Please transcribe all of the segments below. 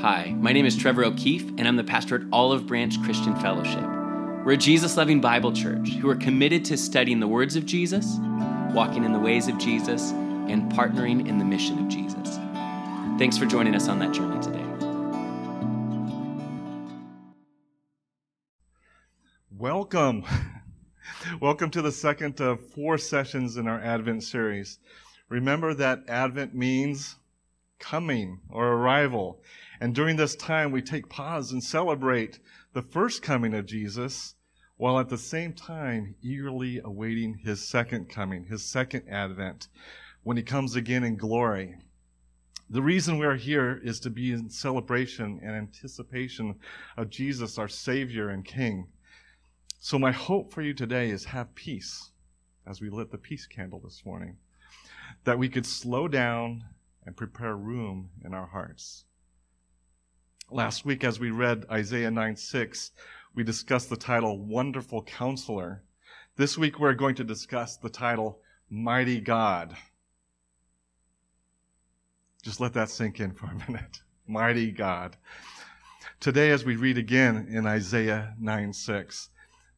Hi, my name is Trevor O'Keefe, and I'm the pastor at Olive Branch Christian Fellowship. We're a Jesus loving Bible church who are committed to studying the words of Jesus, walking in the ways of Jesus, and partnering in the mission of Jesus. Thanks for joining us on that journey today. Welcome. Welcome to the second of four sessions in our Advent series. Remember that Advent means coming or arrival. And during this time, we take pause and celebrate the first coming of Jesus, while at the same time eagerly awaiting his second coming, his second advent, when he comes again in glory. The reason we are here is to be in celebration and anticipation of Jesus, our Savior and King. So, my hope for you today is have peace as we lit the peace candle this morning, that we could slow down and prepare room in our hearts. Last week, as we read Isaiah 9 6, we discussed the title Wonderful Counselor. This week, we're going to discuss the title Mighty God. Just let that sink in for a minute. Mighty God. Today, as we read again in Isaiah 9 6,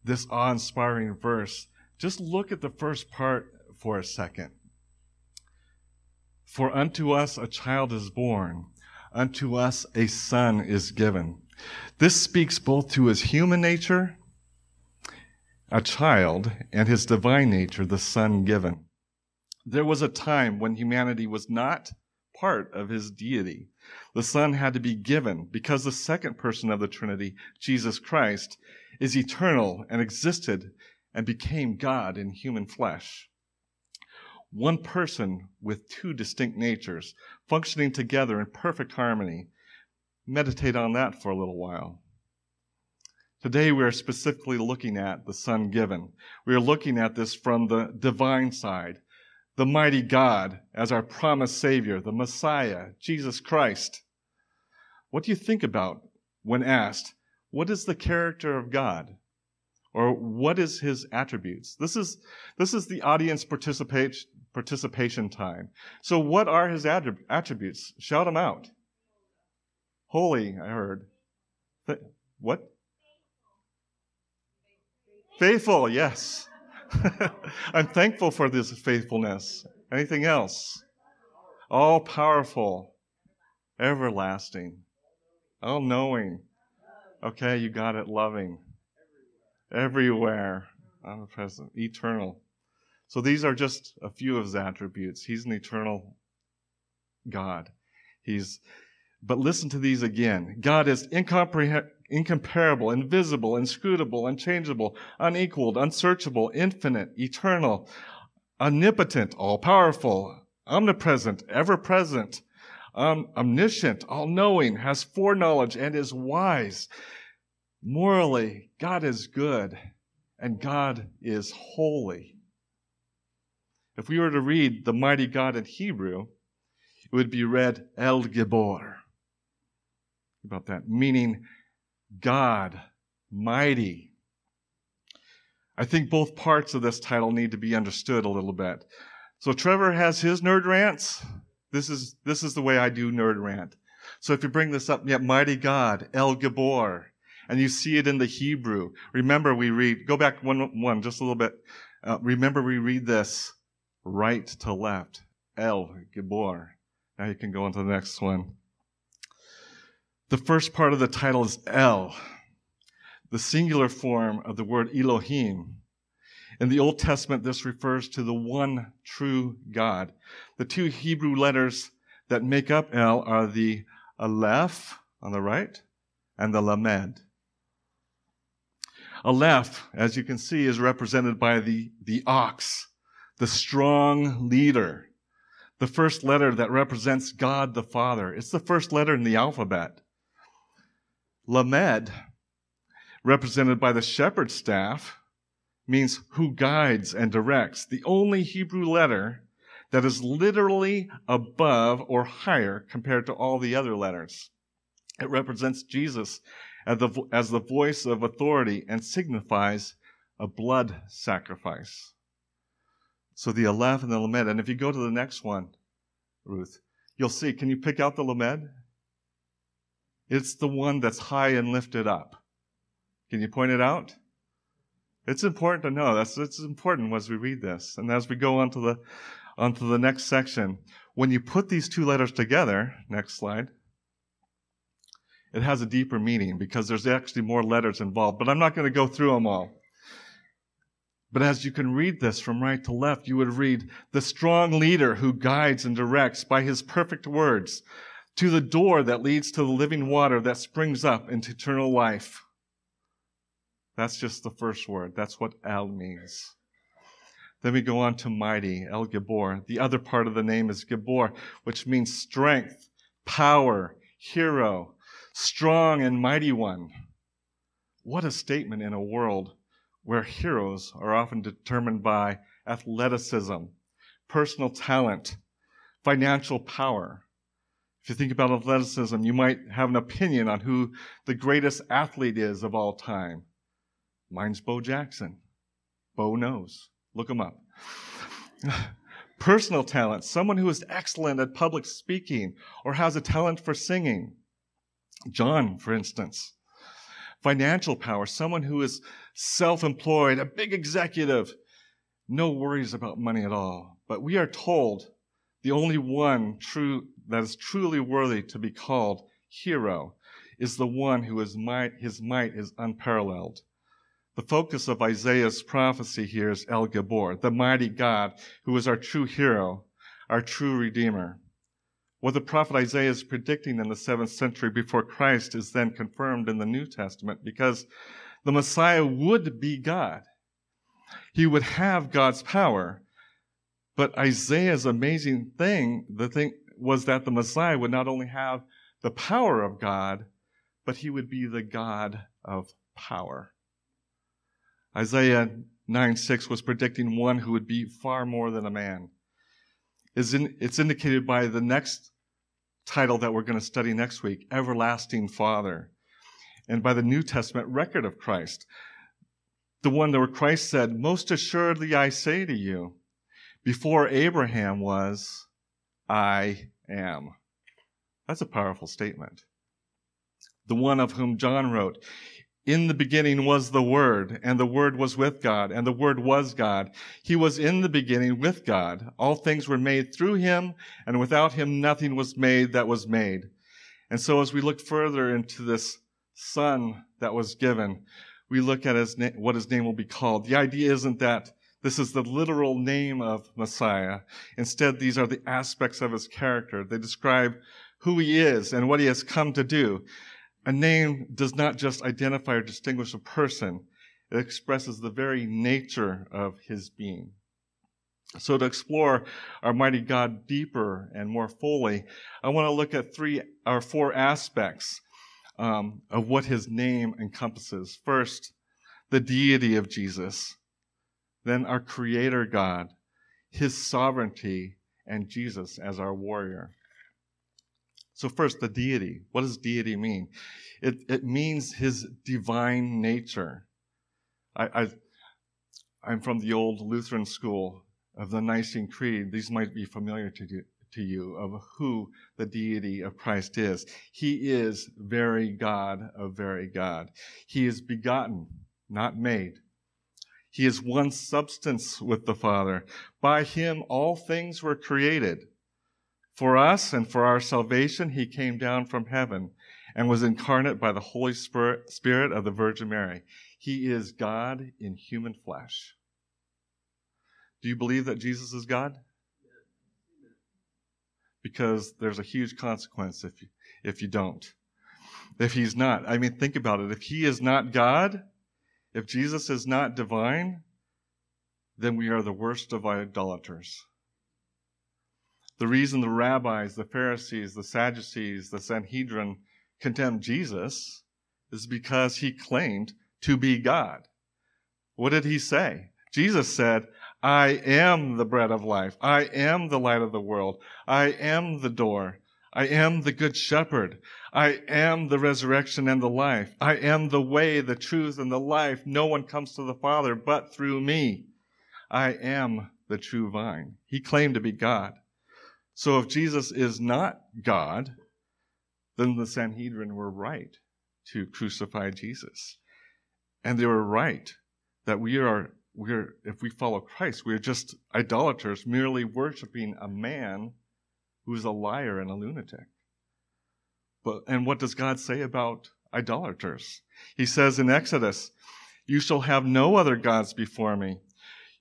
this awe inspiring verse, just look at the first part for a second. For unto us a child is born, unto us a son is given. This speaks both to his human nature, a child, and his divine nature, the son given. There was a time when humanity was not part of his deity. The Son had to be given because the second person of the Trinity, Jesus Christ, is eternal and existed and became God in human flesh. One person with two distinct natures functioning together in perfect harmony. Meditate on that for a little while. Today we are specifically looking at the Son given. We are looking at this from the divine side, the mighty God as our promised Savior, the Messiah, Jesus Christ. What do you think about when asked, what is the character of God? Or what is his attributes? This is, this is the audience participation, participation time. So what are his attributes? Shout them out. Holy, I heard. Th- what? Faithful, yes. I'm thankful for this faithfulness. Anything else? All powerful, everlasting, all knowing. Okay, you got it. Loving. Everywhere. Omnipresent. Eternal. So these are just a few of his attributes. He's an eternal God. He's, but listen to these again. God is incomparable, invisible, inscrutable, unchangeable, unequaled, unsearchable, infinite, eternal, omnipotent, all powerful, omnipresent, ever present, um, omniscient, all knowing, has foreknowledge, and is wise. Morally, God is good and God is holy. If we were to read the mighty God in Hebrew, it would be read El Gibor. About that, meaning God, mighty. I think both parts of this title need to be understood a little bit. So Trevor has his nerd rants. This is, this is the way I do nerd rant. So if you bring this up, yeah, mighty God, El Gibor, and you see it in the Hebrew. Remember, we read, go back one, one, just a little bit. Uh, remember, we read this right to left. El Gibor. Now you can go on to the next one. The first part of the title is El, the singular form of the word Elohim. In the Old Testament, this refers to the one true God. The two Hebrew letters that make up El are the Aleph on the right and the Lamed. Aleph, as you can see, is represented by the, the ox, the strong leader. The first letter that represents God the Father. It's the first letter in the alphabet. Lamed, represented by the shepherd's staff, means who guides and directs, the only Hebrew letter that is literally above or higher compared to all the other letters. It represents Jesus as the, as the voice of authority and signifies a blood sacrifice. So the Aleph and the Lamed. And if you go to the next one, Ruth, you'll see. Can you pick out the Lamed? It's the one that's high and lifted up. Can you point it out? It's important to know. That's it's important as we read this. And as we go on to the onto the next section, when you put these two letters together, next slide, it has a deeper meaning because there's actually more letters involved. But I'm not going to go through them all. But as you can read this from right to left, you would read the strong leader who guides and directs by his perfect words to the door that leads to the living water that springs up into eternal life. That's just the first word. That's what El means. Then we go on to mighty, El Gibor. The other part of the name is Gibor, which means strength, power, hero, strong and mighty one. What a statement in a world where heroes are often determined by athleticism, personal talent, financial power. If you think about athleticism, you might have an opinion on who the greatest athlete is of all time. Mine's Bo Jackson. Bo knows. Look him up. Personal talent, someone who is excellent at public speaking or has a talent for singing. John, for instance. Financial power, someone who is self employed, a big executive, no worries about money at all. But we are told the only one true that is truly worthy to be called hero is the one who is might, his might is unparalleled. The focus of Isaiah's prophecy here is El Gibor, the mighty God who is our true hero, our true redeemer. What the prophet Isaiah is predicting in the seventh century before Christ is then confirmed in the New Testament because the Messiah would be God. He would have God's power. But Isaiah's amazing thing, the thing was that the Messiah would not only have the power of God, but he would be the God of power. Isaiah 9 6 was predicting one who would be far more than a man. It's indicated by the next title that we're going to study next week Everlasting Father and by the New Testament record of Christ. The one where Christ said, Most assuredly I say to you, before Abraham was, I am. That's a powerful statement. The one of whom John wrote, in the beginning was the Word, and the Word was with God, and the Word was God. He was in the beginning with God. All things were made through him, and without him nothing was made that was made. And so as we look further into this son that was given, we look at his na- what his name will be called. The idea isn't that this is the literal name of Messiah. Instead, these are the aspects of his character. They describe who he is and what he has come to do. A name does not just identify or distinguish a person, it expresses the very nature of his being. So, to explore our mighty God deeper and more fully, I want to look at three or four aspects um, of what his name encompasses. First, the deity of Jesus, then, our creator God, his sovereignty, and Jesus as our warrior. So, first, the deity. What does deity mean? It, it means his divine nature. I, I, am from the old Lutheran school of the Nicene Creed. These might be familiar to you, to you of who the deity of Christ is. He is very God of very God. He is begotten, not made. He is one substance with the Father. By him all things were created for us and for our salvation, he came down from heaven and was incarnate by the Holy Spirit of the Virgin Mary. He is God in human flesh. Do you believe that Jesus is God? Because there's a huge consequence if you, if you don't. If he's not. I mean, think about it. If he is not God, if Jesus is not divine, then we are the worst of idolaters. The reason the rabbis, the Pharisees, the Sadducees, the Sanhedrin condemned Jesus is because he claimed to be God. What did he say? Jesus said, I am the bread of life. I am the light of the world. I am the door. I am the good shepherd. I am the resurrection and the life. I am the way, the truth, and the life. No one comes to the Father but through me. I am the true vine. He claimed to be God. So if Jesus is not God, then the Sanhedrin were right to crucify Jesus. And they were right that we are, we're, if we follow Christ, we're just idolaters, merely worshiping a man who's a liar and a lunatic. But, and what does God say about idolaters? He says in Exodus, You shall have no other gods before me.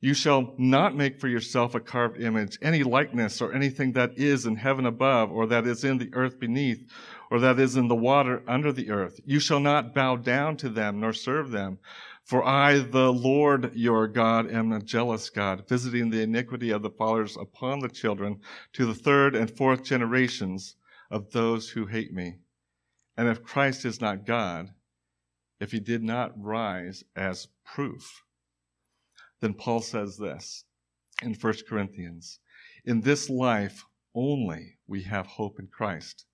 You shall not make for yourself a carved image, any likeness or anything that is in heaven above, or that is in the earth beneath, or that is in the water under the earth. You shall not bow down to them nor serve them. For I, the Lord your God, am a jealous God, visiting the iniquity of the fathers upon the children to the third and fourth generations of those who hate me. And if Christ is not God, if he did not rise as proof, then Paul says this in 1 Corinthians In this life only we have hope in Christ.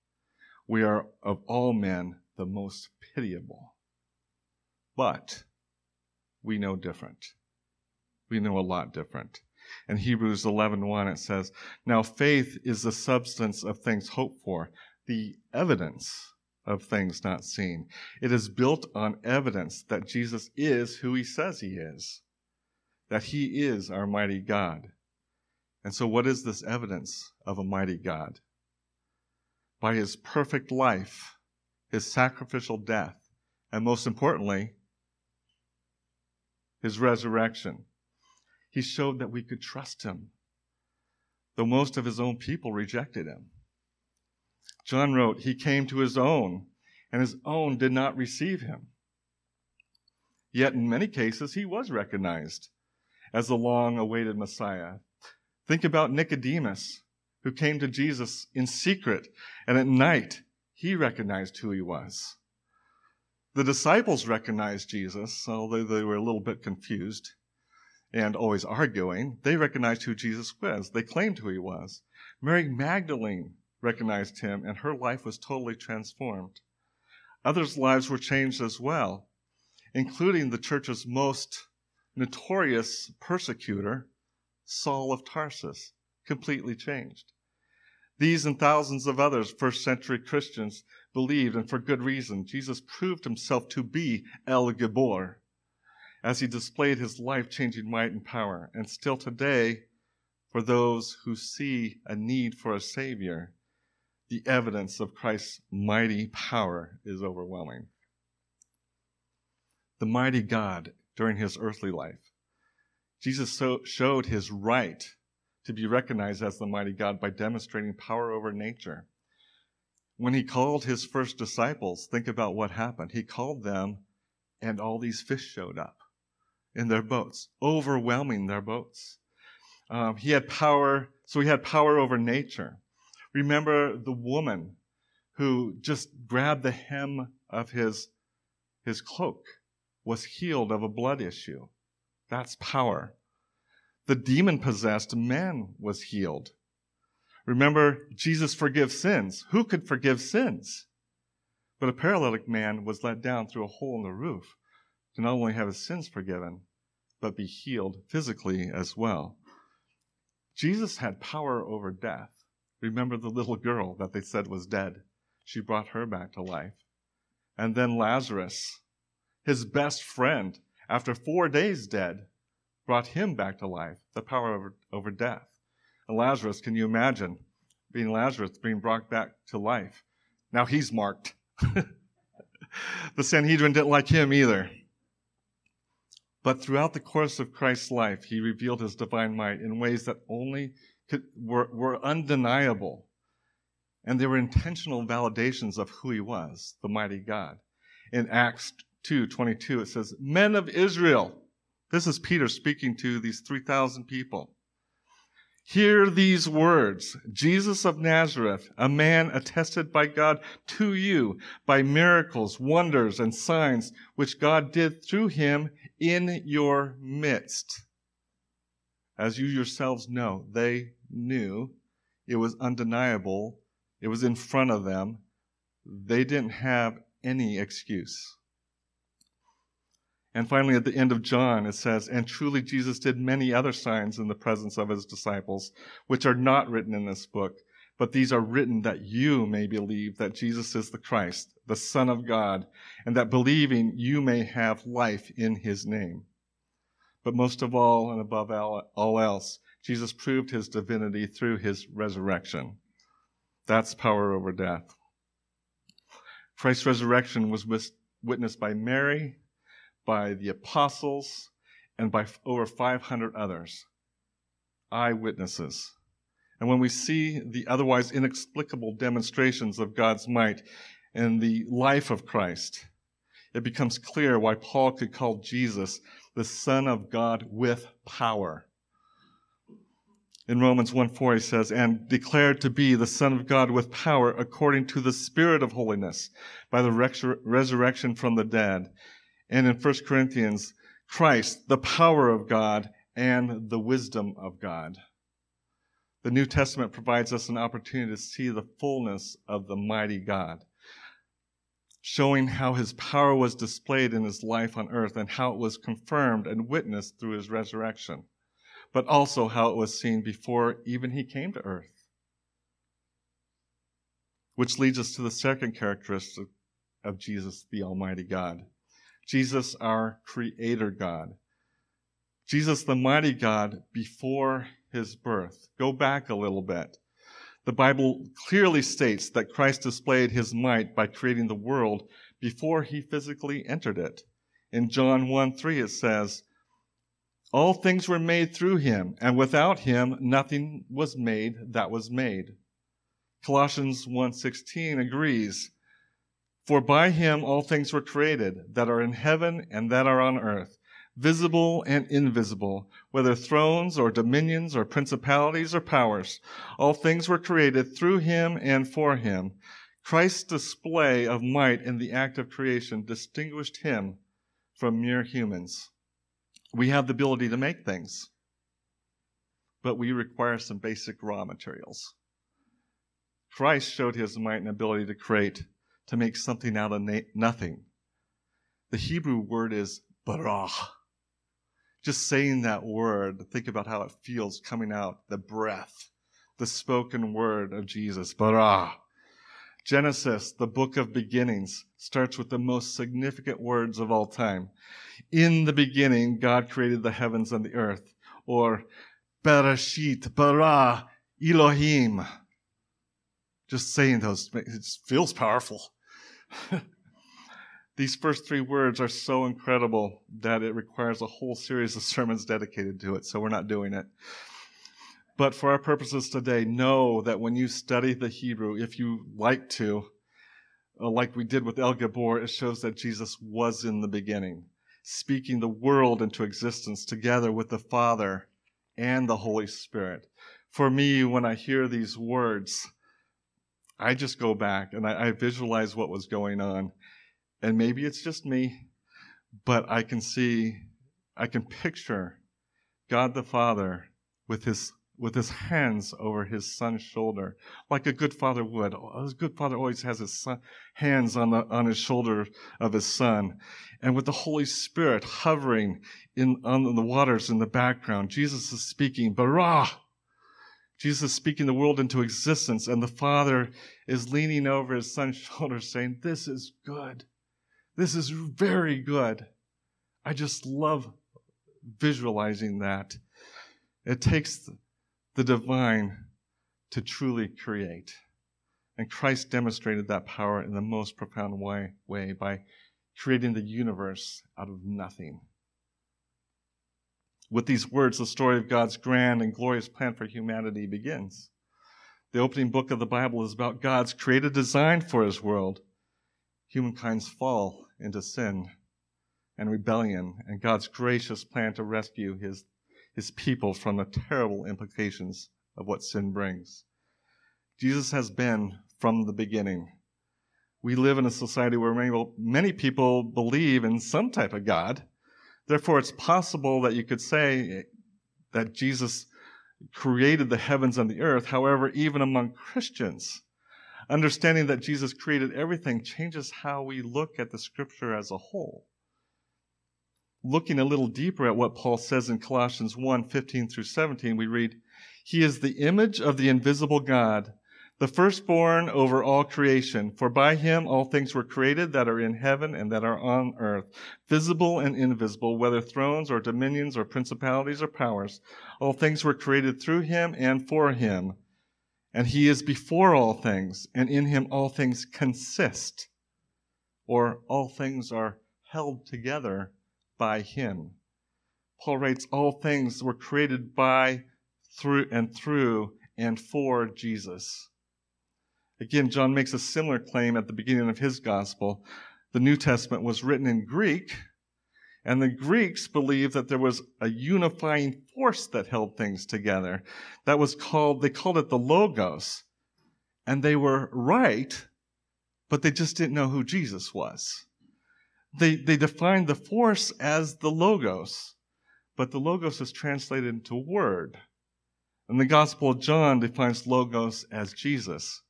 We are of all men the most pitiable. But we know different. We know a lot different. In Hebrews 11:1 it says, "Now faith is the substance of things hoped for, the evidence of things not seen. It is built on evidence that Jesus is who he says he is." That He is our mighty God. And so, what is this evidence of a mighty God? By His perfect life, His sacrificial death, and most importantly, His resurrection. He showed that we could trust Him, though most of His own people rejected Him. John wrote, He came to His own, and His own did not receive Him. Yet, in many cases, He was recognized as the long awaited Messiah. Think about Nicodemus, who came to Jesus in secret, and at night he recognized who he was. The disciples recognized Jesus, although they were a little bit confused and always arguing. They recognized who Jesus was, they claimed who he was. Mary Magdalene recognized him, and her life was totally transformed. Others' lives were changed as well, including the church's most notorious persecutor, Saul of Tarsus, completely changed. These and thousands of others, first century Christians, believed, and for good reason. Jesus proved himself to be El Gibor as he displayed his life changing might and power. And still today, for those who see a need for a Savior, the evidence of Christ's mighty power is overwhelming. The mighty God during his earthly life. Jesus so showed his right to be recognized as the mighty God by demonstrating power over nature. When he called his first disciples, think about what happened. He called them, and all these fish showed up in their boats, overwhelming their boats. Um, he had power, so he had power over nature. Remember the woman who just grabbed the hem of his, his cloak was healed of a blood issue. That's power. The demon possessed man was healed. Remember, Jesus forgives sins. Who could forgive sins? But a paralytic man was let down through a hole in the roof to not only have his sins forgiven, but be healed physically as well. Jesus had power over death. Remember the little girl that they said was dead? She brought her back to life. And then Lazarus, his best friend, after four days dead, brought him back to life, the power over, over death. And Lazarus, can you imagine being Lazarus being brought back to life? Now he's marked. the Sanhedrin didn't like him either. But throughout the course of Christ's life, he revealed his divine might in ways that only could, were, were undeniable. And they were intentional validations of who he was, the mighty God. In Acts 2 22, it says, Men of Israel. This is Peter speaking to these 3,000 people. Hear these words Jesus of Nazareth, a man attested by God to you by miracles, wonders, and signs which God did through him in your midst. As you yourselves know, they knew it was undeniable, it was in front of them. They didn't have any excuse. And finally, at the end of John, it says, And truly Jesus did many other signs in the presence of his disciples, which are not written in this book. But these are written that you may believe that Jesus is the Christ, the Son of God, and that believing you may have life in his name. But most of all and above all else, Jesus proved his divinity through his resurrection. That's power over death. Christ's resurrection was witnessed by Mary, by the apostles, and by over 500 others. Eyewitnesses. And when we see the otherwise inexplicable demonstrations of God's might in the life of Christ, it becomes clear why Paul could call Jesus the Son of God with power. In Romans 1 4, he says, and declared to be the Son of God with power according to the Spirit of holiness by the resurrection from the dead. And in 1 Corinthians, Christ, the power of God and the wisdom of God. The New Testament provides us an opportunity to see the fullness of the mighty God, showing how his power was displayed in his life on earth and how it was confirmed and witnessed through his resurrection, but also how it was seen before even he came to earth. Which leads us to the second characteristic of Jesus, the Almighty God. Jesus, our Creator God. Jesus, the mighty God, before his birth. Go back a little bit. The Bible clearly states that Christ displayed his might by creating the world before he physically entered it. In John 1 3, it says, All things were made through him, and without him nothing was made that was made. Colossians 1:16 agrees, For by him all things were created, that are in heaven and that are on earth visible and invisible, whether thrones or dominions or principalities or powers. All things were created through him and for him. Christ's display of might in the act of creation distinguished him from mere humans. We have the ability to make things, but we require some basic raw materials. Christ showed his might and ability to create, to make something out of na- nothing. The Hebrew word is barah just saying that word, think about how it feels coming out, the breath, the spoken word of Jesus. Bara. Genesis, the book of beginnings, starts with the most significant words of all time. In the beginning, God created the heavens and the earth. Or Bereshit, bara, Elohim. Just saying those, it feels powerful. These first three words are so incredible that it requires a whole series of sermons dedicated to it, so we're not doing it. But for our purposes today, know that when you study the Hebrew, if you like to, uh, like we did with El Gibor, it shows that Jesus was in the beginning, speaking the world into existence together with the Father and the Holy Spirit. For me, when I hear these words, I just go back and I, I visualize what was going on and maybe it's just me, but I can see, I can picture God the Father with his with his hands over his son's shoulder, like a good father would. A good father always has his son, hands on the on his shoulder of his son, and with the Holy Spirit hovering in on the waters in the background. Jesus is speaking, Barah. Jesus is speaking the world into existence, and the Father is leaning over his son's shoulder, saying, "This is good." This is very good. I just love visualizing that. It takes the divine to truly create. And Christ demonstrated that power in the most profound way, way by creating the universe out of nothing. With these words, the story of God's grand and glorious plan for humanity begins. The opening book of the Bible is about God's created design for his world, humankind's fall into sin and rebellion and God's gracious plan to rescue his, his people from the terrible implications of what sin brings. Jesus has been from the beginning. We live in a society where many, many people believe in some type of God. Therefore, it's possible that you could say that Jesus created the heavens and the earth. However, even among Christians, Understanding that Jesus created everything changes how we look at the scripture as a whole. Looking a little deeper at what Paul says in Colossians 1 15 through 17, we read, He is the image of the invisible God, the firstborn over all creation. For by him all things were created that are in heaven and that are on earth, visible and invisible, whether thrones or dominions or principalities or powers. All things were created through him and for him. And he is before all things, and in him all things consist, or all things are held together by him. Paul writes, All things were created by, through, and through, and for Jesus. Again, John makes a similar claim at the beginning of his gospel. The New Testament was written in Greek, and the Greeks believed that there was a unifying force that held things together. That was called, they called it the Logos. And they were right, but they just didn't know who Jesus was. They, they defined the force as the Logos, but the Logos is translated into Word. And the Gospel of John defines Logos as Jesus.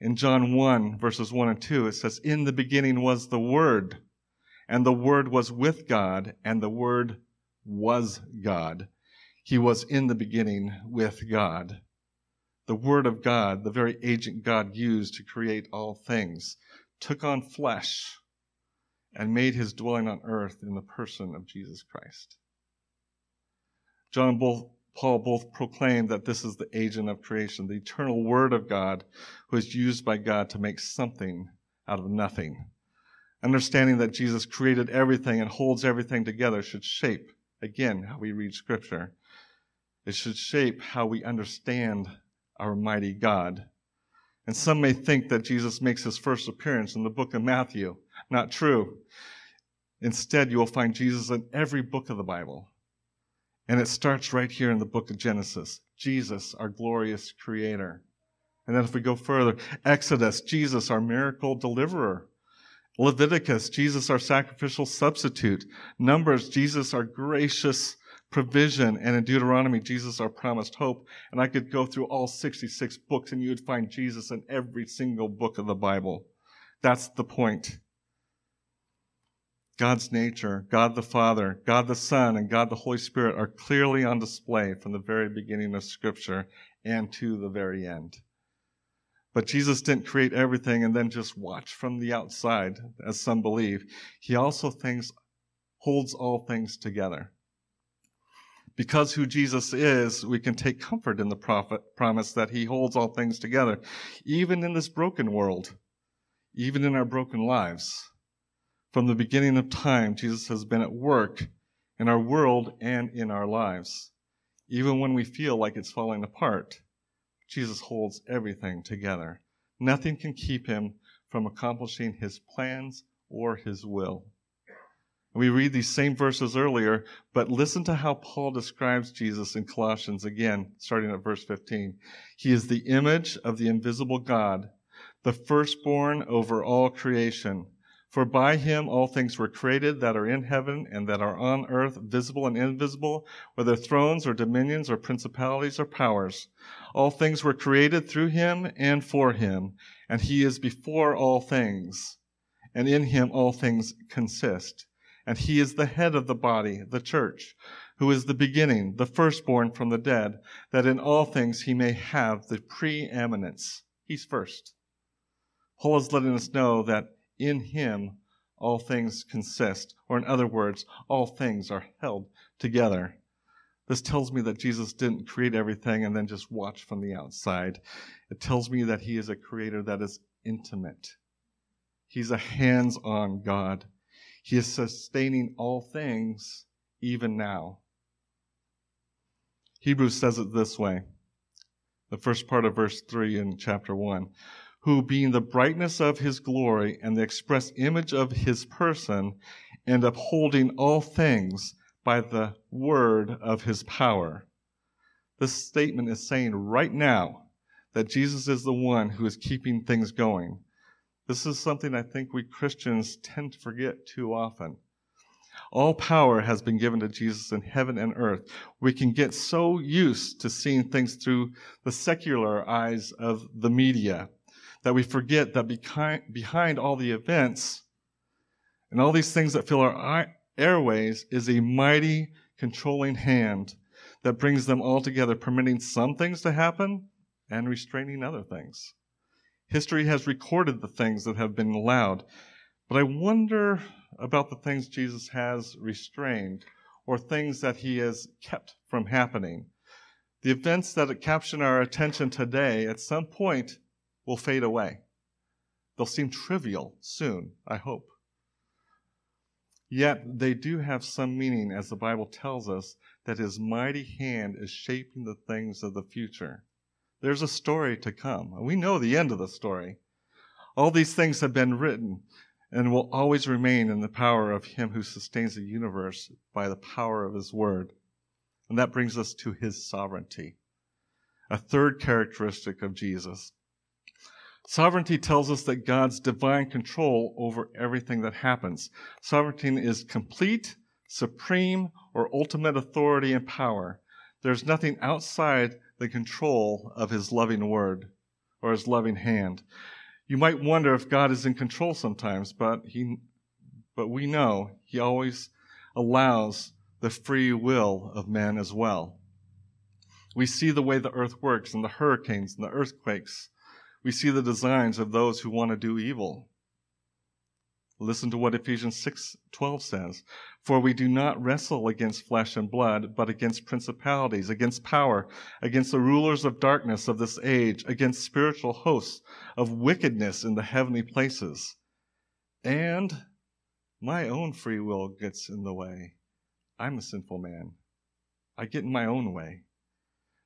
In John 1, verses 1 and 2, it says, In the beginning was the Word, and the Word was with God, and the Word was God. He was in the beginning with God. The Word of God, the very agent God used to create all things, took on flesh and made his dwelling on earth in the person of Jesus Christ. John both Paul both proclaim that this is the agent of creation, the eternal Word of God, who is used by God to make something out of nothing. Understanding that Jesus created everything and holds everything together should shape, again, how we read Scripture. It should shape how we understand our mighty God. And some may think that Jesus makes his first appearance in the book of Matthew. Not true. Instead, you will find Jesus in every book of the Bible. And it starts right here in the book of Genesis Jesus, our glorious creator. And then if we go further, Exodus, Jesus, our miracle deliverer. Leviticus, Jesus, our sacrificial substitute. Numbers, Jesus, our gracious provision. And in Deuteronomy, Jesus, our promised hope. And I could go through all 66 books and you would find Jesus in every single book of the Bible. That's the point. God's nature, God the Father, God the Son, and God the Holy Spirit are clearly on display from the very beginning of Scripture and to the very end. But Jesus didn't create everything and then just watch from the outside, as some believe. He also thinks, holds all things together. Because who Jesus is, we can take comfort in the prophet, promise that he holds all things together, even in this broken world, even in our broken lives. From the beginning of time, Jesus has been at work in our world and in our lives. Even when we feel like it's falling apart, Jesus holds everything together. Nothing can keep him from accomplishing his plans or his will. We read these same verses earlier, but listen to how Paul describes Jesus in Colossians again, starting at verse 15. He is the image of the invisible God, the firstborn over all creation. For by him all things were created that are in heaven and that are on earth, visible and invisible, whether thrones or dominions or principalities or powers. All things were created through him and for him, and he is before all things, and in him all things consist. And he is the head of the body, the church, who is the beginning, the firstborn from the dead, that in all things he may have the preeminence. He's first. Paul is letting us know that in him all things consist, or in other words, all things are held together. This tells me that Jesus didn't create everything and then just watch from the outside. It tells me that he is a creator that is intimate. He's a hands on God. He is sustaining all things even now. Hebrews says it this way the first part of verse 3 in chapter 1 who being the brightness of his glory and the express image of his person, and upholding all things by the word of his power. This statement is saying right now that Jesus is the one who is keeping things going. This is something I think we Christians tend to forget too often. All power has been given to Jesus in heaven and earth. We can get so used to seeing things through the secular eyes of the media that we forget that behind, behind all the events and all these things that fill our airways is a mighty controlling hand that brings them all together, permitting some things to happen and restraining other things. History has recorded the things that have been allowed, but I wonder about the things Jesus has restrained or things that he has kept from happening. The events that capture our attention today at some point will fade away. They'll seem trivial soon, I hope. Yet they do have some meaning, as the Bible tells us that his mighty hand is shaping the things of the future. There's a story to come. We know the end of the story. All these things have been written and will always remain in the power of him who sustains the universe by the power of his word. And that brings us to his sovereignty. A third characteristic of Jesus. Sovereignty tells us that God's divine control over everything that happens. Sovereignty is complete, supreme, or ultimate authority and power. There's nothing outside the control of his loving word or his loving hand. You might wonder if God is in control sometimes, but he but we know he always allows the free will of men as well. We see the way the earth works and the hurricanes and the earthquakes we see the designs of those who want to do evil. Listen to what Ephesians 6:12 says, "For we do not wrestle against flesh and blood, but against principalities, against power, against the rulers of darkness of this age, against spiritual hosts of wickedness in the heavenly places." And my own free will gets in the way. I'm a sinful man. I get in my own way.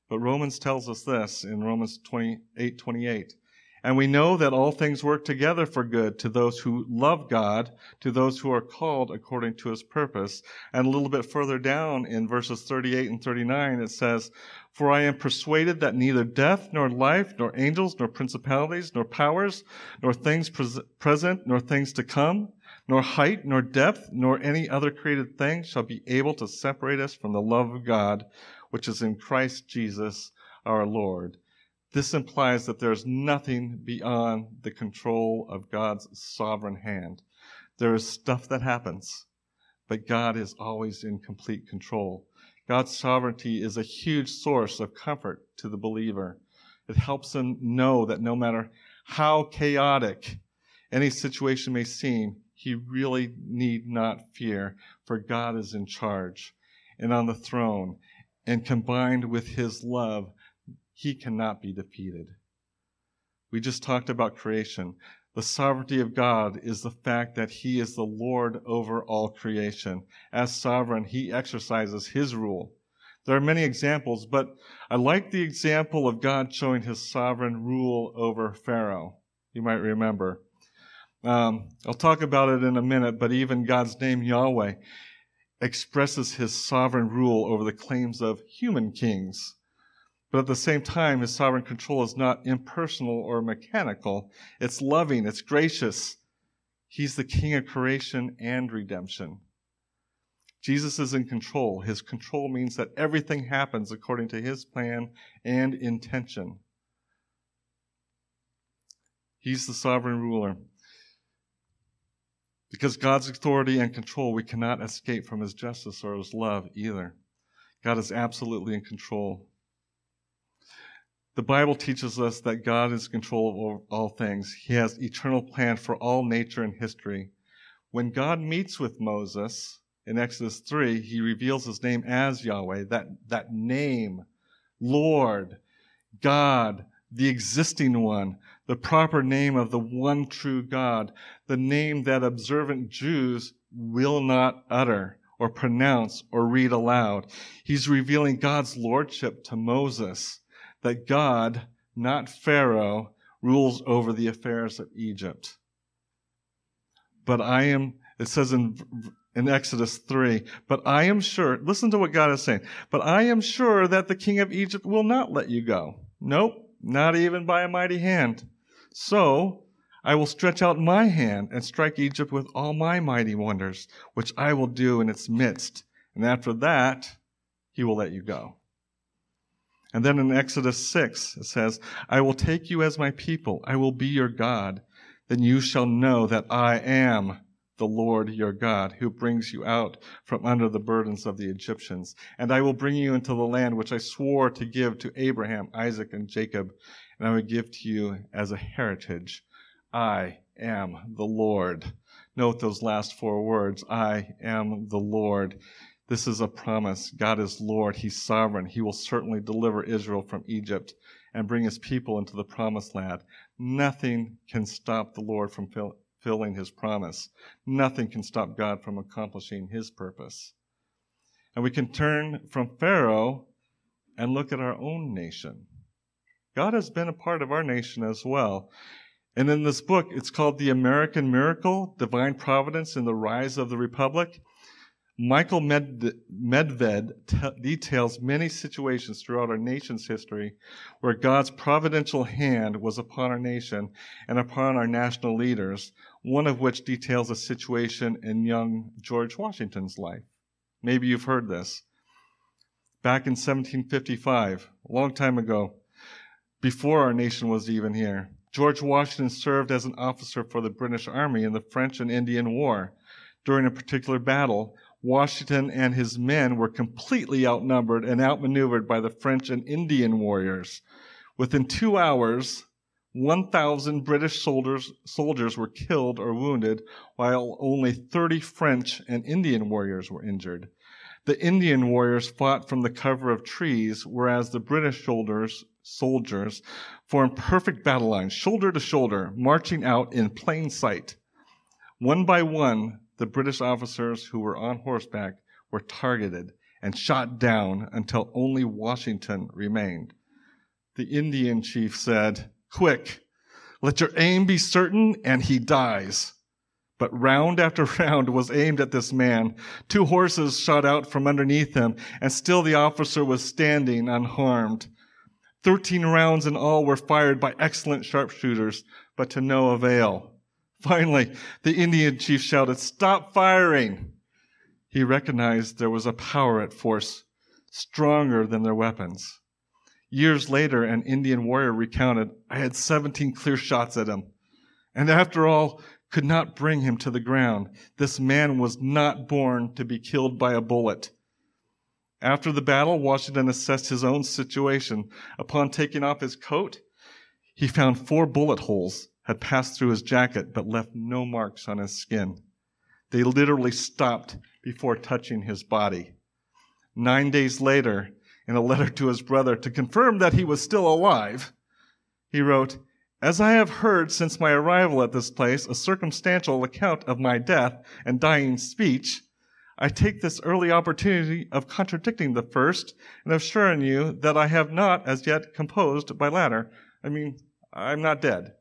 But Romans tells us this in Romans 28 28. And we know that all things work together for good to those who love God, to those who are called according to his purpose. And a little bit further down in verses 38 and 39, it says, For I am persuaded that neither death, nor life, nor angels, nor principalities, nor powers, nor things present, nor things to come, nor height, nor depth, nor any other created thing shall be able to separate us from the love of God, which is in Christ Jesus our Lord. This implies that there's nothing beyond the control of God's sovereign hand. There is stuff that happens, but God is always in complete control. God's sovereignty is a huge source of comfort to the believer. It helps him know that no matter how chaotic any situation may seem, he really need not fear, for God is in charge and on the throne. And combined with his love, he cannot be defeated. We just talked about creation. The sovereignty of God is the fact that He is the Lord over all creation. As sovereign, He exercises His rule. There are many examples, but I like the example of God showing His sovereign rule over Pharaoh. You might remember. Um, I'll talk about it in a minute, but even God's name, Yahweh, expresses His sovereign rule over the claims of human kings. But at the same time, his sovereign control is not impersonal or mechanical. It's loving, it's gracious. He's the king of creation and redemption. Jesus is in control. His control means that everything happens according to his plan and intention. He's the sovereign ruler. Because God's authority and control, we cannot escape from his justice or his love either. God is absolutely in control. The Bible teaches us that God is in control of all things. He has eternal plan for all nature and history. When God meets with Moses in Exodus 3, he reveals his name as Yahweh, that, that name, Lord, God, the existing one, the proper name of the one true God, the name that observant Jews will not utter or pronounce or read aloud. He's revealing God's lordship to Moses that God, not Pharaoh, rules over the affairs of Egypt. But I am, it says in, in Exodus 3, but I am sure, listen to what God is saying, but I am sure that the king of Egypt will not let you go. Nope, not even by a mighty hand. So, I will stretch out my hand and strike Egypt with all my mighty wonders, which I will do in its midst. And after that, he will let you go. And then in Exodus 6, it says, I will take you as my people. I will be your God. Then you shall know that I am the Lord your God, who brings you out from under the burdens of the Egyptians. And I will bring you into the land which I swore to give to Abraham, Isaac, and Jacob, and I will give to you as a heritage. I am the Lord. Note those last four words I am the Lord. This is a promise. God is Lord. He's sovereign. He will certainly deliver Israel from Egypt and bring his people into the promised land. Nothing can stop the Lord from fulfilling his promise. Nothing can stop God from accomplishing his purpose. And we can turn from Pharaoh and look at our own nation. God has been a part of our nation as well. And in this book, it's called The American Miracle Divine Providence in the Rise of the Republic. Michael Med- Medved details many situations throughout our nation's history where God's providential hand was upon our nation and upon our national leaders, one of which details a situation in young George Washington's life. Maybe you've heard this. Back in 1755, a long time ago, before our nation was even here, George Washington served as an officer for the British Army in the French and Indian War. During a particular battle, Washington and his men were completely outnumbered and outmaneuvered by the French and Indian warriors. Within two hours, 1,000 British soldiers, soldiers were killed or wounded, while only 30 French and Indian warriors were injured. The Indian warriors fought from the cover of trees, whereas the British soldiers, soldiers formed perfect battle lines, shoulder to shoulder, marching out in plain sight. One by one, the British officers who were on horseback were targeted and shot down until only Washington remained. The Indian chief said, Quick, let your aim be certain, and he dies. But round after round was aimed at this man. Two horses shot out from underneath him, and still the officer was standing unharmed. Thirteen rounds in all were fired by excellent sharpshooters, but to no avail. Finally, the Indian chief shouted, Stop firing! He recognized there was a power at force stronger than their weapons. Years later, an Indian warrior recounted, I had 17 clear shots at him. And after all, could not bring him to the ground. This man was not born to be killed by a bullet. After the battle, Washington assessed his own situation. Upon taking off his coat, he found four bullet holes had passed through his jacket but left no marks on his skin. They literally stopped before touching his body. Nine days later, in a letter to his brother to confirm that he was still alive, he wrote, As I have heard since my arrival at this place a circumstantial account of my death and dying speech, I take this early opportunity of contradicting the first and assuring you that I have not as yet composed by latter. I mean, I'm not dead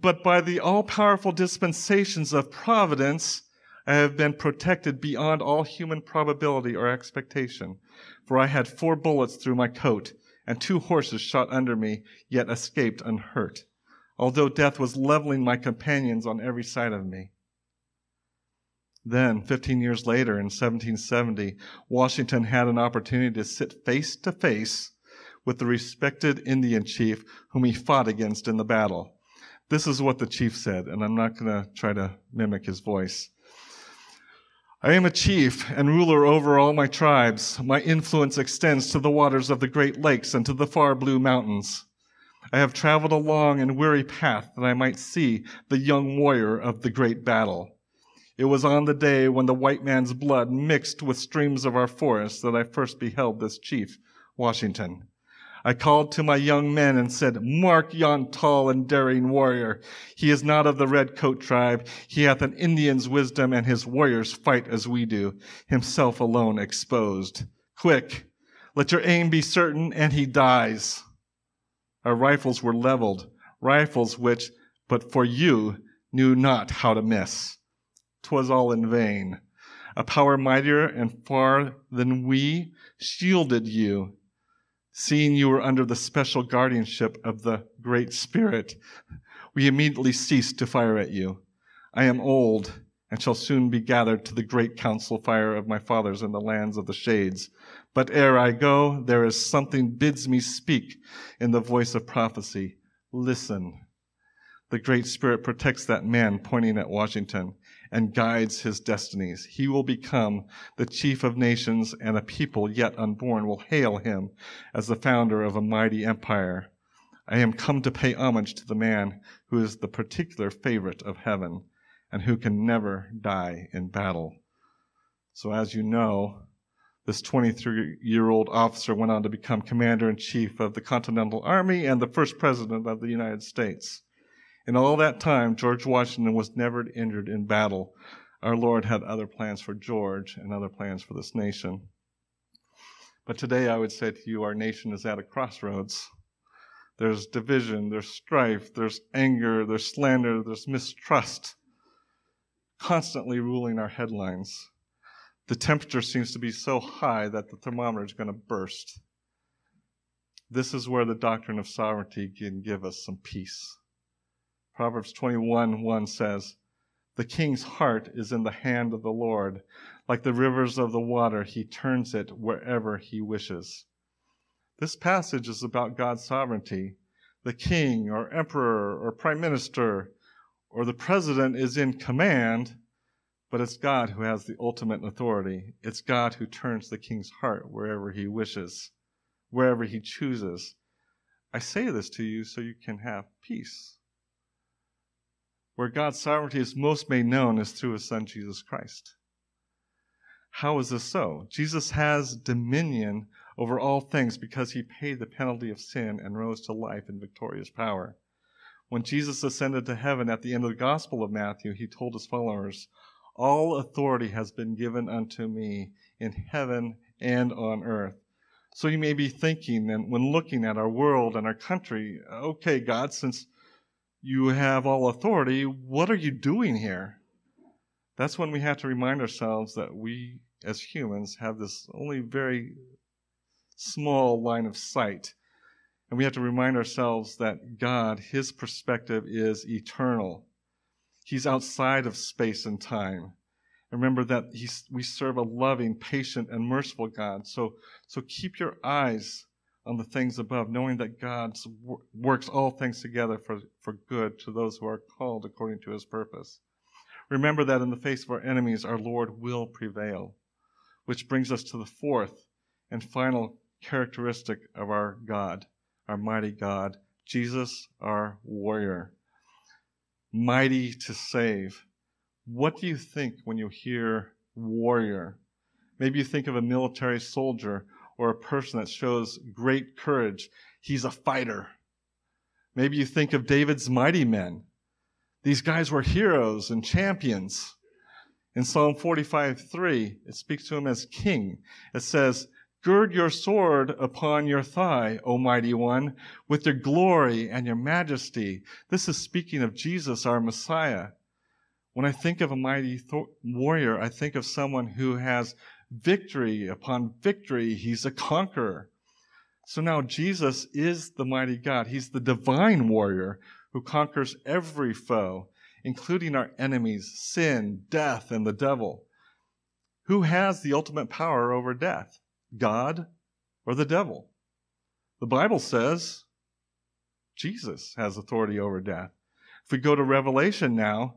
but by the all powerful dispensations of providence, I have been protected beyond all human probability or expectation. For I had four bullets through my coat, and two horses shot under me, yet escaped unhurt, although death was leveling my companions on every side of me. Then, 15 years later, in 1770, Washington had an opportunity to sit face to face with the respected Indian chief whom he fought against in the battle. This is what the chief said, and I'm not going to try to mimic his voice. I am a chief and ruler over all my tribes. My influence extends to the waters of the Great Lakes and to the far blue mountains. I have traveled a long and weary path that I might see the young warrior of the great battle. It was on the day when the white man's blood mixed with streams of our forests that I first beheld this chief, Washington. I called to my young men and said, Mark yon tall and daring warrior. He is not of the red coat tribe. He hath an Indian's wisdom and his warriors fight as we do, himself alone exposed. Quick, let your aim be certain and he dies. Our rifles were leveled, rifles which, but for you, knew not how to miss. 'Twas all in vain. A power mightier and far than we shielded you Seeing you were under the special guardianship of the Great Spirit, we immediately ceased to fire at you. I am old and shall soon be gathered to the great council fire of my fathers in the lands of the shades. But ere I go, there is something bids me speak in the voice of prophecy. Listen. The Great Spirit protects that man, pointing at Washington, and guides his destinies. He will become the chief of nations, and a people yet unborn will hail him as the founder of a mighty empire. I am come to pay homage to the man who is the particular favorite of heaven and who can never die in battle. So, as you know, this 23 year old officer went on to become commander in chief of the Continental Army and the first president of the United States. In all that time, George Washington was never injured in battle. Our Lord had other plans for George and other plans for this nation. But today I would say to you, our nation is at a crossroads. There's division, there's strife, there's anger, there's slander, there's mistrust, constantly ruling our headlines. The temperature seems to be so high that the thermometer is going to burst. This is where the doctrine of sovereignty can give us some peace. Proverbs 21 1 says, The king's heart is in the hand of the Lord. Like the rivers of the water, he turns it wherever he wishes. This passage is about God's sovereignty. The king or emperor or prime minister or the president is in command, but it's God who has the ultimate authority. It's God who turns the king's heart wherever he wishes, wherever he chooses. I say this to you so you can have peace. Where God's sovereignty is most made known is through his son Jesus Christ. How is this so? Jesus has dominion over all things because he paid the penalty of sin and rose to life in victorious power. When Jesus ascended to heaven at the end of the Gospel of Matthew, he told his followers, All authority has been given unto me in heaven and on earth. So you may be thinking, and when looking at our world and our country, okay, God, since you have all authority. What are you doing here? That's when we have to remind ourselves that we, as humans, have this only very small line of sight. And we have to remind ourselves that God, His perspective is eternal. He's outside of space and time. And Remember that we serve a loving, patient, and merciful God. So, so keep your eyes on the things above, knowing that God works all things together for, for good to those who are called according to his purpose. Remember that in the face of our enemies, our Lord will prevail. Which brings us to the fourth and final characteristic of our God, our mighty God, Jesus, our warrior. Mighty to save. What do you think when you hear warrior? Maybe you think of a military soldier or a person that shows great courage. He's a fighter. Maybe you think of David's mighty men. These guys were heroes and champions. In Psalm 45 3, it speaks to him as king. It says, Gird your sword upon your thigh, O mighty one, with your glory and your majesty. This is speaking of Jesus, our Messiah. When I think of a mighty th- warrior, I think of someone who has victory upon victory. He's a conqueror. So now Jesus is the mighty God. He's the divine warrior who conquers every foe, including our enemies, sin, death, and the devil. Who has the ultimate power over death? God or the devil? The Bible says Jesus has authority over death. If we go to Revelation now,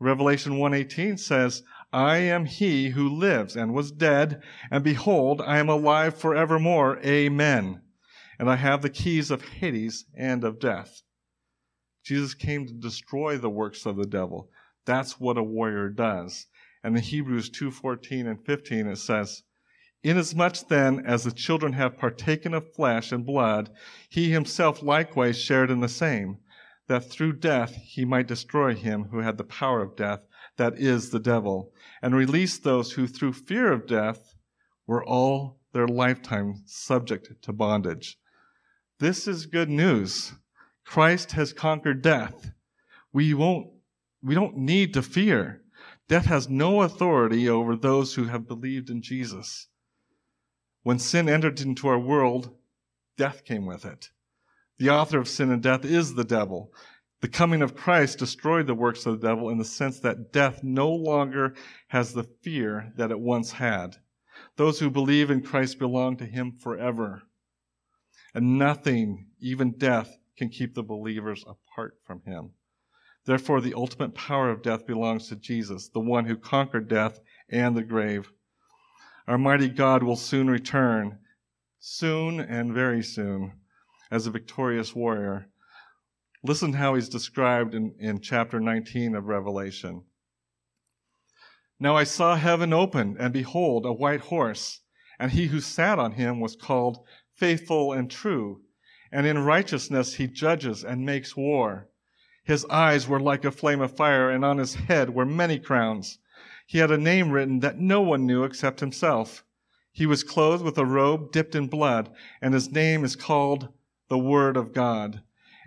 Revelation 1:18 says, I am he who lives and was dead, and behold, I am alive forevermore. Amen. And I have the keys of Hades and of death. Jesus came to destroy the works of the devil. That's what a warrior does. And in Hebrews 2:14 and 15 it says, Inasmuch then as the children have partaken of flesh and blood, he himself likewise shared in the same, that through death he might destroy him who had the power of death, that is the devil, and release those who through fear of death were all their lifetime subject to bondage. This is good news. Christ has conquered death. We won't, we don't need to fear. Death has no authority over those who have believed in Jesus. When sin entered into our world, death came with it. The author of sin and death is the devil. The coming of Christ destroyed the works of the devil in the sense that death no longer has the fear that it once had. Those who believe in Christ belong to him forever. And nothing, even death, can keep the believers apart from him. Therefore, the ultimate power of death belongs to Jesus, the one who conquered death and the grave. Our mighty God will soon return, soon and very soon, as a victorious warrior. Listen how he's described in, in chapter 19 of Revelation. Now I saw heaven opened, and behold, a white horse, and he who sat on him was called Faithful and True, and in righteousness he judges and makes war. His eyes were like a flame of fire, and on his head were many crowns. He had a name written that no one knew except himself. He was clothed with a robe dipped in blood, and his name is called the Word of God.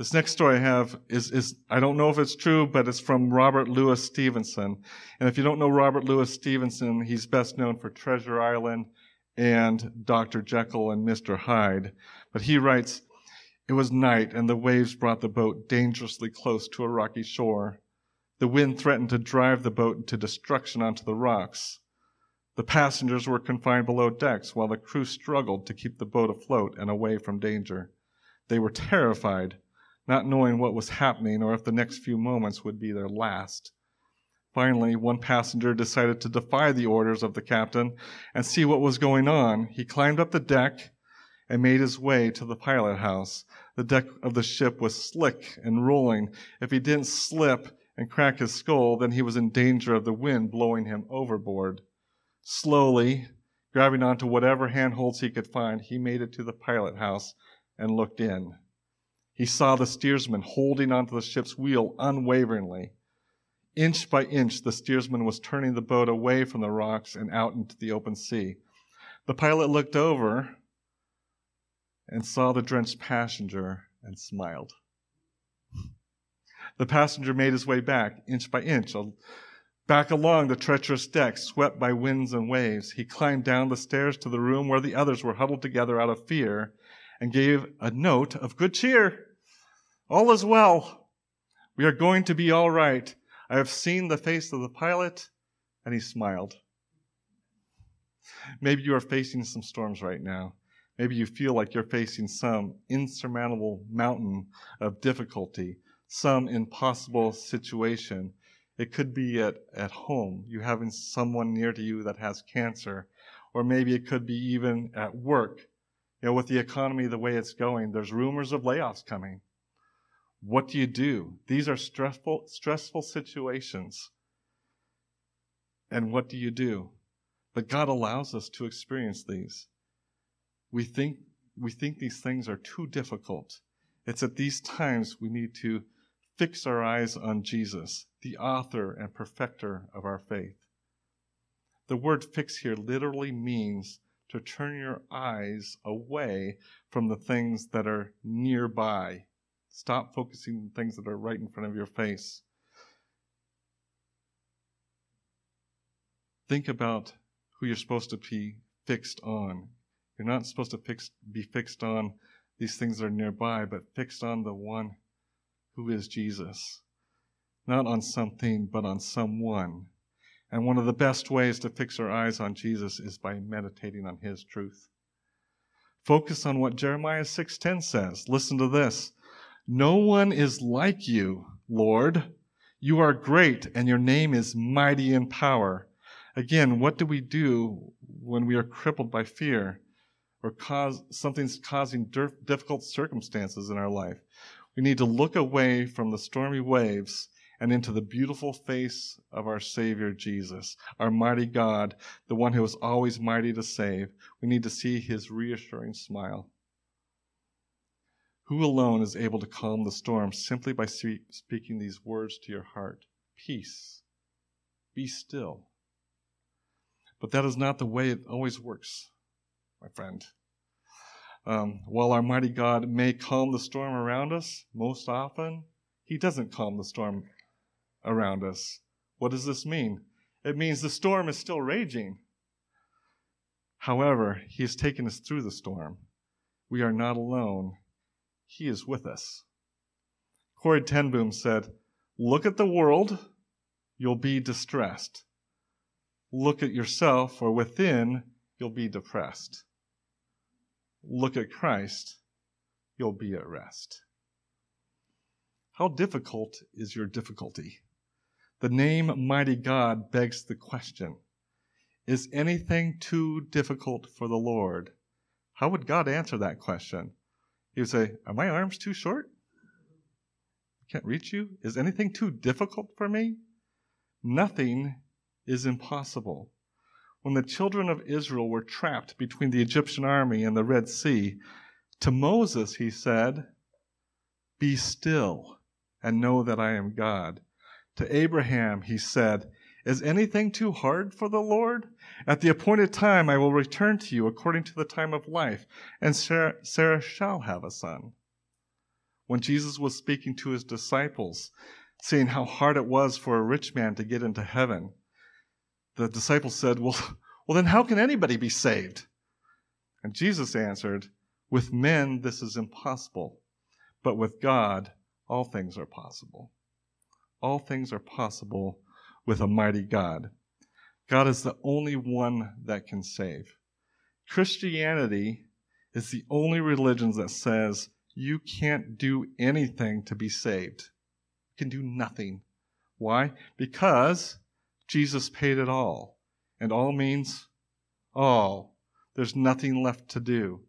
This next story I have is, is, I don't know if it's true, but it's from Robert Louis Stevenson. And if you don't know Robert Louis Stevenson, he's best known for Treasure Island and Dr. Jekyll and Mr. Hyde. But he writes, It was night, and the waves brought the boat dangerously close to a rocky shore. The wind threatened to drive the boat into destruction onto the rocks. The passengers were confined below decks while the crew struggled to keep the boat afloat and away from danger. They were terrified not knowing what was happening or if the next few moments would be their last. Finally, one passenger decided to defy the orders of the captain and see what was going on. He climbed up the deck and made his way to the pilot house. The deck of the ship was slick and rolling. If he didn't slip and crack his skull, then he was in danger of the wind blowing him overboard. Slowly, grabbing onto whatever handholds he could find, he made it to the pilot house and looked in. He saw the steersman holding onto the ship's wheel unwaveringly. Inch by inch, the steersman was turning the boat away from the rocks and out into the open sea. The pilot looked over and saw the drenched passenger and smiled. The passenger made his way back, inch by inch, back along the treacherous deck, swept by winds and waves. He climbed down the stairs to the room where the others were huddled together out of fear and gave a note of good cheer. All is well. We are going to be all right. I have seen the face of the pilot, and he smiled. Maybe you are facing some storms right now. Maybe you feel like you're facing some insurmountable mountain of difficulty, some impossible situation. It could be at, at home, you having someone near to you that has cancer, or maybe it could be even at work. You know, with the economy the way it's going, there's rumors of layoffs coming. What do you do? These are stressful, stressful situations. And what do you do? But God allows us to experience these. We think, we think these things are too difficult. It's at these times we need to fix our eyes on Jesus, the author and perfecter of our faith. The word fix here literally means to turn your eyes away from the things that are nearby Stop focusing on things that are right in front of your face. Think about who you're supposed to be fixed on. You're not supposed to fix, be fixed on these things that are nearby, but fixed on the one who is Jesus. Not on something, but on someone. And one of the best ways to fix our eyes on Jesus is by meditating on his truth. Focus on what Jeremiah 6:10 says. Listen to this. No one is like you, Lord. You are great, and your name is mighty in power. Again, what do we do when we are crippled by fear or cause something's causing difficult circumstances in our life? We need to look away from the stormy waves and into the beautiful face of our Savior Jesus, our mighty God, the one who is always mighty to save. We need to see his reassuring smile. Who alone is able to calm the storm simply by speaking these words to your heart? Peace. Be still. But that is not the way it always works, my friend. Um, while our mighty God may calm the storm around us, most often, He doesn't calm the storm around us. What does this mean? It means the storm is still raging. However, He has taken us through the storm. We are not alone. He is with us. Corrie ten Boom said, Look at the world, you'll be distressed. Look at yourself, or within, you'll be depressed. Look at Christ, you'll be at rest. How difficult is your difficulty? The name Mighty God begs the question Is anything too difficult for the Lord? How would God answer that question? He would say, Are my arms too short? Can't reach you? Is anything too difficult for me? Nothing is impossible. When the children of Israel were trapped between the Egyptian army and the Red Sea, to Moses he said, Be still and know that I am God. To Abraham he said, Is anything too hard for the Lord? At the appointed time I will return to you according to the time of life, and Sarah, Sarah shall have a son. When Jesus was speaking to his disciples, seeing how hard it was for a rich man to get into heaven, the disciples said, Well, well then how can anybody be saved? And Jesus answered, With men this is impossible, but with God all things are possible. All things are possible with a mighty God. God is the only one that can save. Christianity is the only religion that says you can't do anything to be saved. You can do nothing. Why? Because Jesus paid it all. And all means all. There's nothing left to do.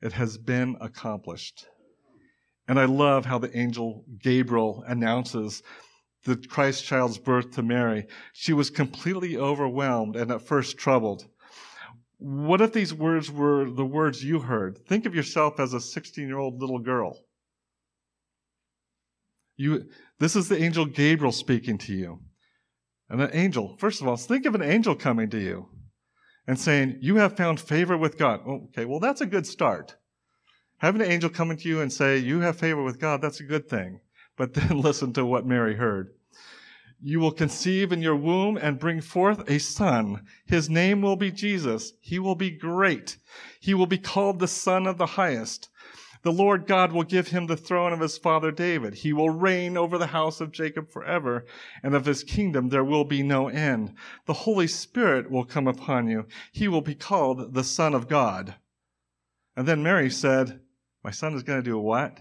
It has been accomplished. And I love how the angel Gabriel announces the Christ child's birth to Mary. She was completely overwhelmed and at first troubled. What if these words were the words you heard? Think of yourself as a 16 year old little girl. You, this is the angel Gabriel speaking to you. And an angel, first of all, think of an angel coming to you and saying, You have found favor with God. Oh, okay, well, that's a good start. Having an angel coming to you and say, You have favor with God, that's a good thing. But then listen to what Mary heard. You will conceive in your womb and bring forth a son. His name will be Jesus. He will be great. He will be called the Son of the Highest. The Lord God will give him the throne of his father David. He will reign over the house of Jacob forever, and of his kingdom there will be no end. The Holy Spirit will come upon you. He will be called the Son of God. And then Mary said, my son is going to do what?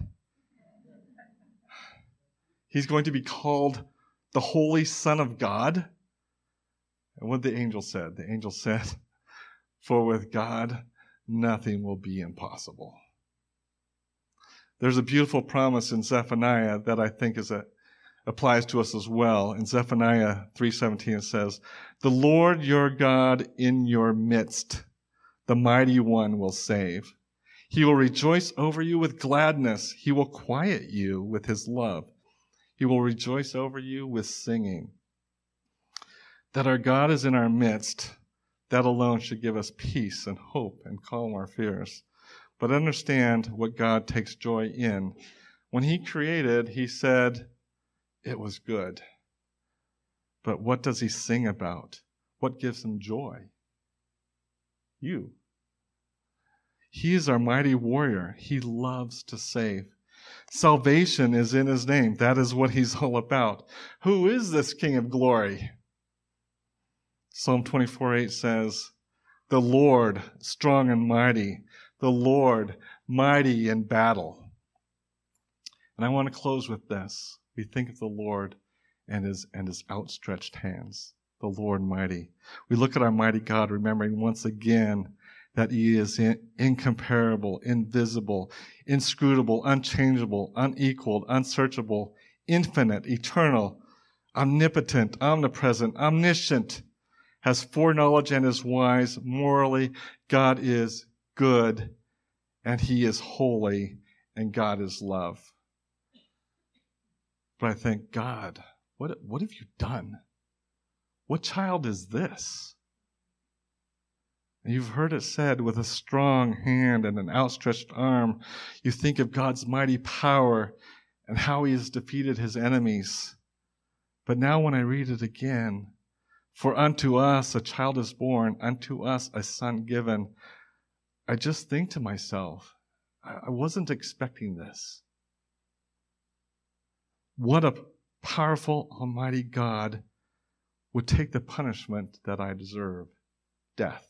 He's going to be called the Holy Son of God. And what the angel said? The angel said, For with God, nothing will be impossible. There's a beautiful promise in Zephaniah that I think is a, applies to us as well. In Zephaniah 3:17 it says, "The Lord your God in your midst, the mighty one will save. He will rejoice over you with gladness. He will quiet you with his love. He will rejoice over you with singing. That our God is in our midst, that alone should give us peace and hope and calm our fears. But understand what God takes joy in. When He created, He said, It was good. But what does He sing about? What gives Him joy? You. He is our mighty warrior. He loves to save. Salvation is in his name. That is what he's all about. Who is this King of glory? Psalm 24 8 says, The Lord, strong and mighty, the Lord, mighty in battle. And I want to close with this. We think of the Lord and his, and his outstretched hands, the Lord mighty. We look at our mighty God, remembering once again that he is incomparable, invisible, inscrutable, unchangeable, unequaled, unsearchable, infinite, eternal, omnipotent, omnipresent, omniscient, has foreknowledge and is wise. Morally, God is good and he is holy and God is love. But I think, God, what, what have you done? What child is this? You've heard it said with a strong hand and an outstretched arm. You think of God's mighty power and how he has defeated his enemies. But now when I read it again, for unto us a child is born, unto us a son given, I just think to myself, I wasn't expecting this. What a powerful, almighty God would take the punishment that I deserve death.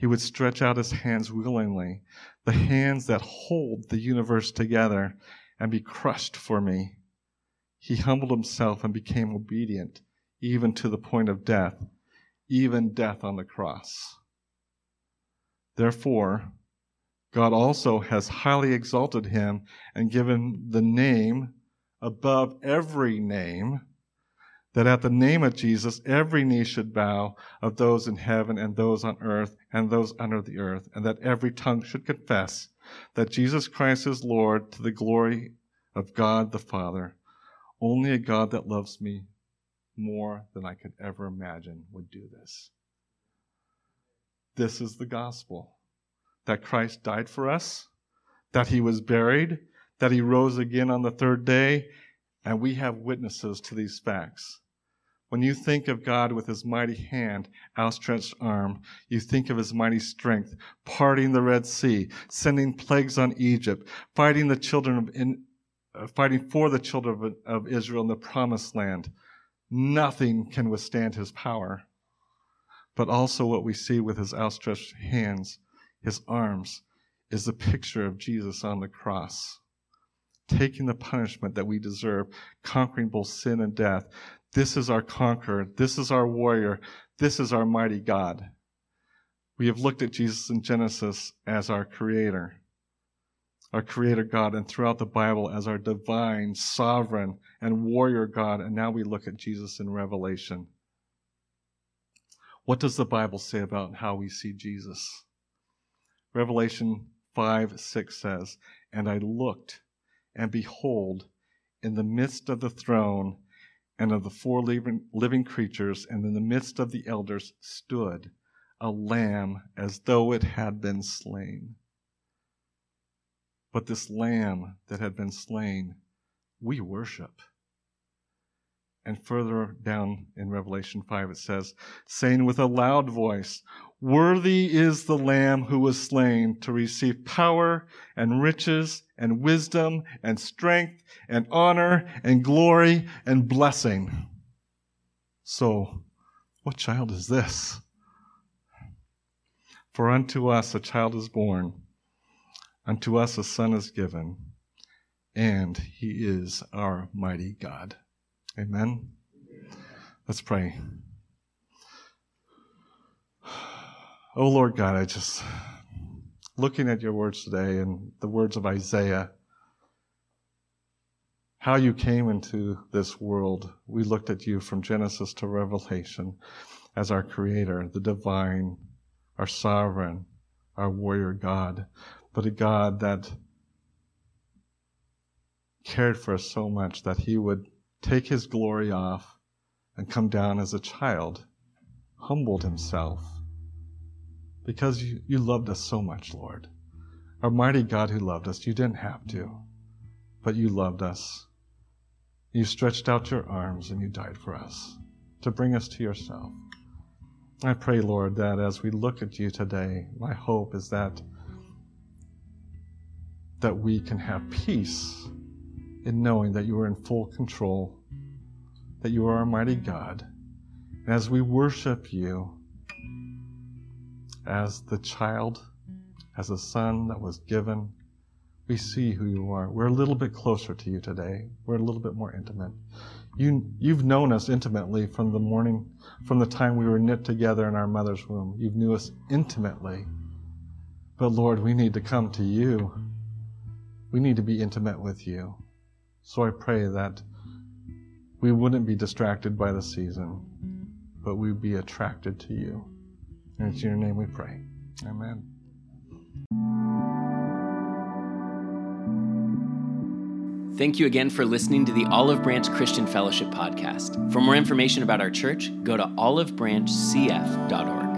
He would stretch out his hands willingly, the hands that hold the universe together, and be crushed for me. He humbled himself and became obedient, even to the point of death, even death on the cross. Therefore, God also has highly exalted him and given the name above every name, that at the name of Jesus every knee should bow of those in heaven and those on earth and those under the earth, and that every tongue should confess that Jesus Christ is Lord to the glory of God the Father. Only a God that loves me more than I could ever imagine would do this. This is the gospel that Christ died for us, that he was buried, that he rose again on the third day, and we have witnesses to these facts. When you think of God with his mighty hand, outstretched arm, you think of his mighty strength, parting the Red Sea, sending plagues on Egypt, fighting the children of in, uh, fighting for the children of, of Israel in the promised land. Nothing can withstand his power. But also what we see with his outstretched hands his arms, is the picture of Jesus on the cross, taking the punishment that we deserve, conquering both sin and death. This is our conqueror. This is our warrior. This is our mighty God. We have looked at Jesus in Genesis as our creator, our creator God, and throughout the Bible as our divine, sovereign, and warrior God. And now we look at Jesus in Revelation. What does the Bible say about how we see Jesus? Revelation 5 6 says, And I looked, and behold, in the midst of the throne and of the four living, creatures, and in the midst of the elders, stood a lamb as though it had been slain. But this lamb that had been slain, we worship. And further down in Revelation 5, it says, saying with a loud voice, Worthy is the Lamb who was slain to receive power and riches and wisdom and strength and honor and glory and blessing. So, what child is this? For unto us a child is born, unto us a son is given, and he is our mighty God. Amen. Let's pray. Oh Lord God, I just, looking at your words today and the words of Isaiah, how you came into this world. We looked at you from Genesis to Revelation as our creator, the divine, our sovereign, our warrior God, but a God that cared for us so much that he would take his glory off and come down as a child, humbled himself. Because you, you loved us so much, Lord. Our mighty God who loved us, you didn't have to, but you loved us. You stretched out your arms and you died for us to bring us to yourself. I pray, Lord, that as we look at you today, my hope is that that we can have peace in knowing that you are in full control, that you are our mighty God. And as we worship you as the child, as a son that was given, we see who you are. We're a little bit closer to you today. We're a little bit more intimate. You, you've known us intimately from the morning, from the time we were knit together in our mother's womb. You've knew us intimately. But Lord, we need to come to you. We need to be intimate with you. So I pray that we wouldn't be distracted by the season, but we'd be attracted to you. And it's in your name we pray. Amen. Thank you again for listening to the Olive Branch Christian Fellowship podcast. For more information about our church, go to olivebranchcf.org.